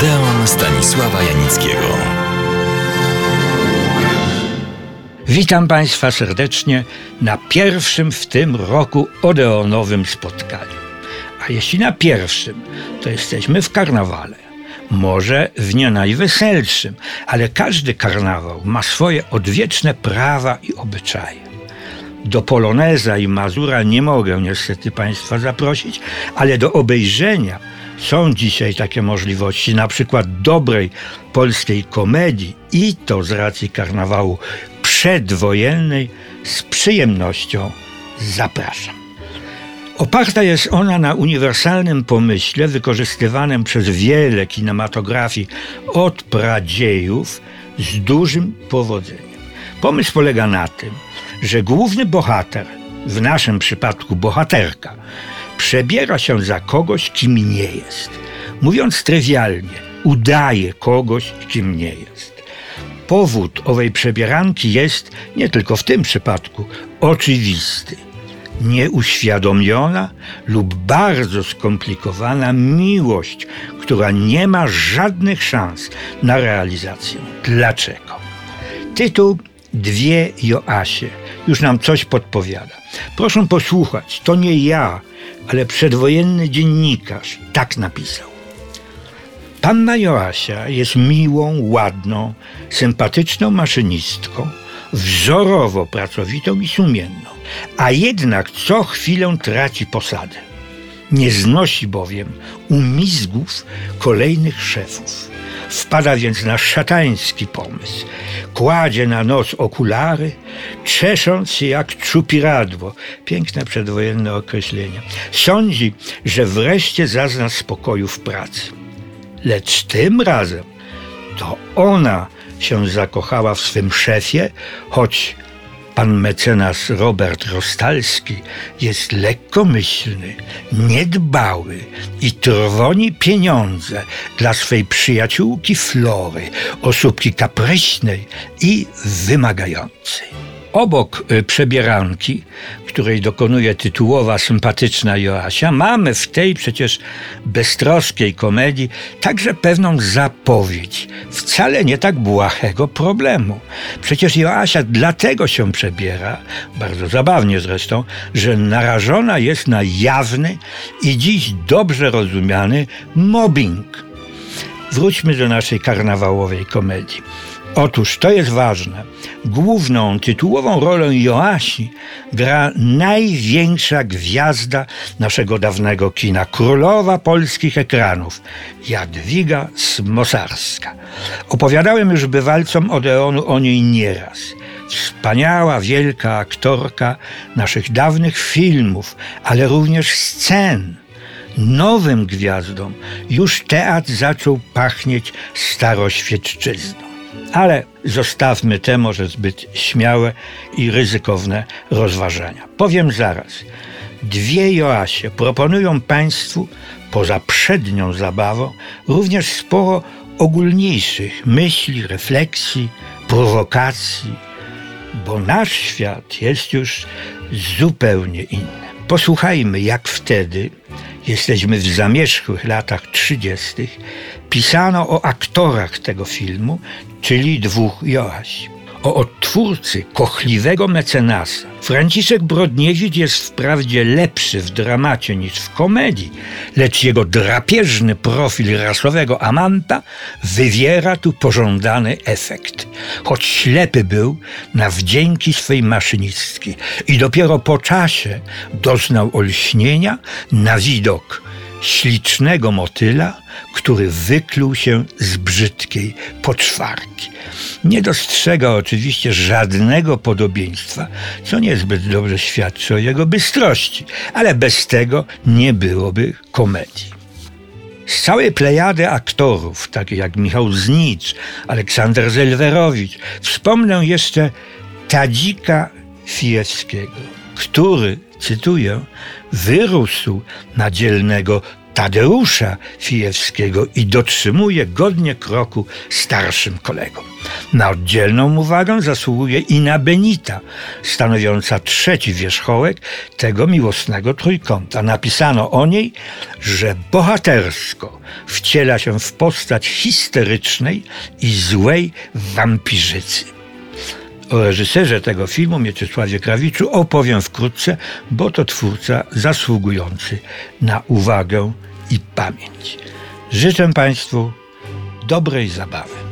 Odeon Stanisława Janickiego. Witam Państwa serdecznie na pierwszym w tym roku Odeonowym spotkaniu. A jeśli na pierwszym, to jesteśmy w karnawale. Może w nie najweselszym, ale każdy karnawał ma swoje odwieczne prawa i obyczaje. Do Poloneza i Mazura nie mogę niestety Państwa zaprosić, ale do obejrzenia są dzisiaj takie możliwości, na przykład dobrej polskiej komedii i to z racji karnawału przedwojennej z przyjemnością zapraszam. Oparta jest ona na uniwersalnym pomyśle wykorzystywanym przez wiele kinematografii od pradziejów z dużym powodzeniem. Pomysł polega na tym, że główny bohater, w naszym przypadku bohaterka, przebiera się za kogoś, kim nie jest. Mówiąc trywialnie, udaje kogoś, kim nie jest. Powód owej przebieranki jest, nie tylko w tym przypadku, oczywisty. Nieuświadomiona lub bardzo skomplikowana miłość, która nie ma żadnych szans na realizację. Dlaczego? Tytuł Dwie Joasie już nam coś podpowiada. Proszę posłuchać, to nie ja, ale przedwojenny dziennikarz tak napisał. Panna Joasia jest miłą, ładną, sympatyczną maszynistką, wzorowo pracowitą i sumienną, a jednak co chwilę traci posadę. Nie znosi bowiem umizgów kolejnych szefów. Wpada więc na szatański pomysł. Kładzie na nos okulary, czesząc się jak czupiradło. Piękne przedwojenne określenie. Sądzi, że wreszcie zazna spokoju w pracy. Lecz tym razem to ona się zakochała w swym szefie, choć Pan mecenas Robert Rostalski jest lekkomyślny, niedbały i trwoni pieniądze dla swej przyjaciółki Flory, osóbki kapryśnej i wymagającej. Obok y, przebieranki, której dokonuje tytułowa, sympatyczna Joasia, mamy w tej przecież beztroskiej komedii także pewną zapowiedź wcale nie tak błahego problemu. Przecież Joasia dlatego się przebiera, bardzo zabawnie zresztą, że narażona jest na jawny i dziś dobrze rozumiany mobbing. Wróćmy do naszej karnawałowej komedii. Otóż to jest ważne. Główną, tytułową rolę Joasi gra największa gwiazda naszego dawnego kina, królowa polskich ekranów, Jadwiga Smosarska. Opowiadałem już bywalcom Odeonu o niej nieraz. Wspaniała, wielka aktorka naszych dawnych filmów, ale również scen nowym gwiazdom już teatr zaczął pachnieć staroświecczyzną. Ale zostawmy te może zbyt śmiałe i ryzykowne rozważania. Powiem zaraz. Dwie Joasie proponują Państwu, poza przednią zabawą, również sporo ogólniejszych myśli, refleksji, prowokacji, bo nasz świat jest już zupełnie inny. Posłuchajmy, jak wtedy, jesteśmy w zamierzchłych latach 30., pisano o aktorach tego filmu, czyli dwóch Joasi. O odtwórcy kochliwego mecenasa. Franciszek Brodniewicz jest wprawdzie lepszy w dramacie niż w komedii, lecz jego drapieżny profil rasowego amanta wywiera tu pożądany efekt. Choć ślepy był na wdzięki swej maszynistki i dopiero po czasie doznał olśnienia na widok ślicznego motyla, który wykluł się z brzydkiej poczwarki. Nie dostrzega oczywiście żadnego podobieństwa, co niezbyt dobrze świadczy o jego bystrości, ale bez tego nie byłoby komedii. Z całej plejady aktorów, takich jak Michał Znicz, Aleksander Zelwerowicz, wspomnę jeszcze Tadzika Fijewskiego, który cytuję, wyrósł na dzielnego Tadeusza Fijewskiego i dotrzymuje godnie kroku starszym kolegom. Na oddzielną uwagę zasługuje Ina Benita, stanowiąca trzeci wierzchołek tego miłosnego trójkąta. Napisano o niej, że bohatersko wciela się w postać histerycznej i złej wampirzycy. O reżyserze tego filmu, Mieczysławie Krawiczu, opowiem wkrótce, bo to twórca zasługujący na uwagę i pamięć. Życzę Państwu dobrej zabawy.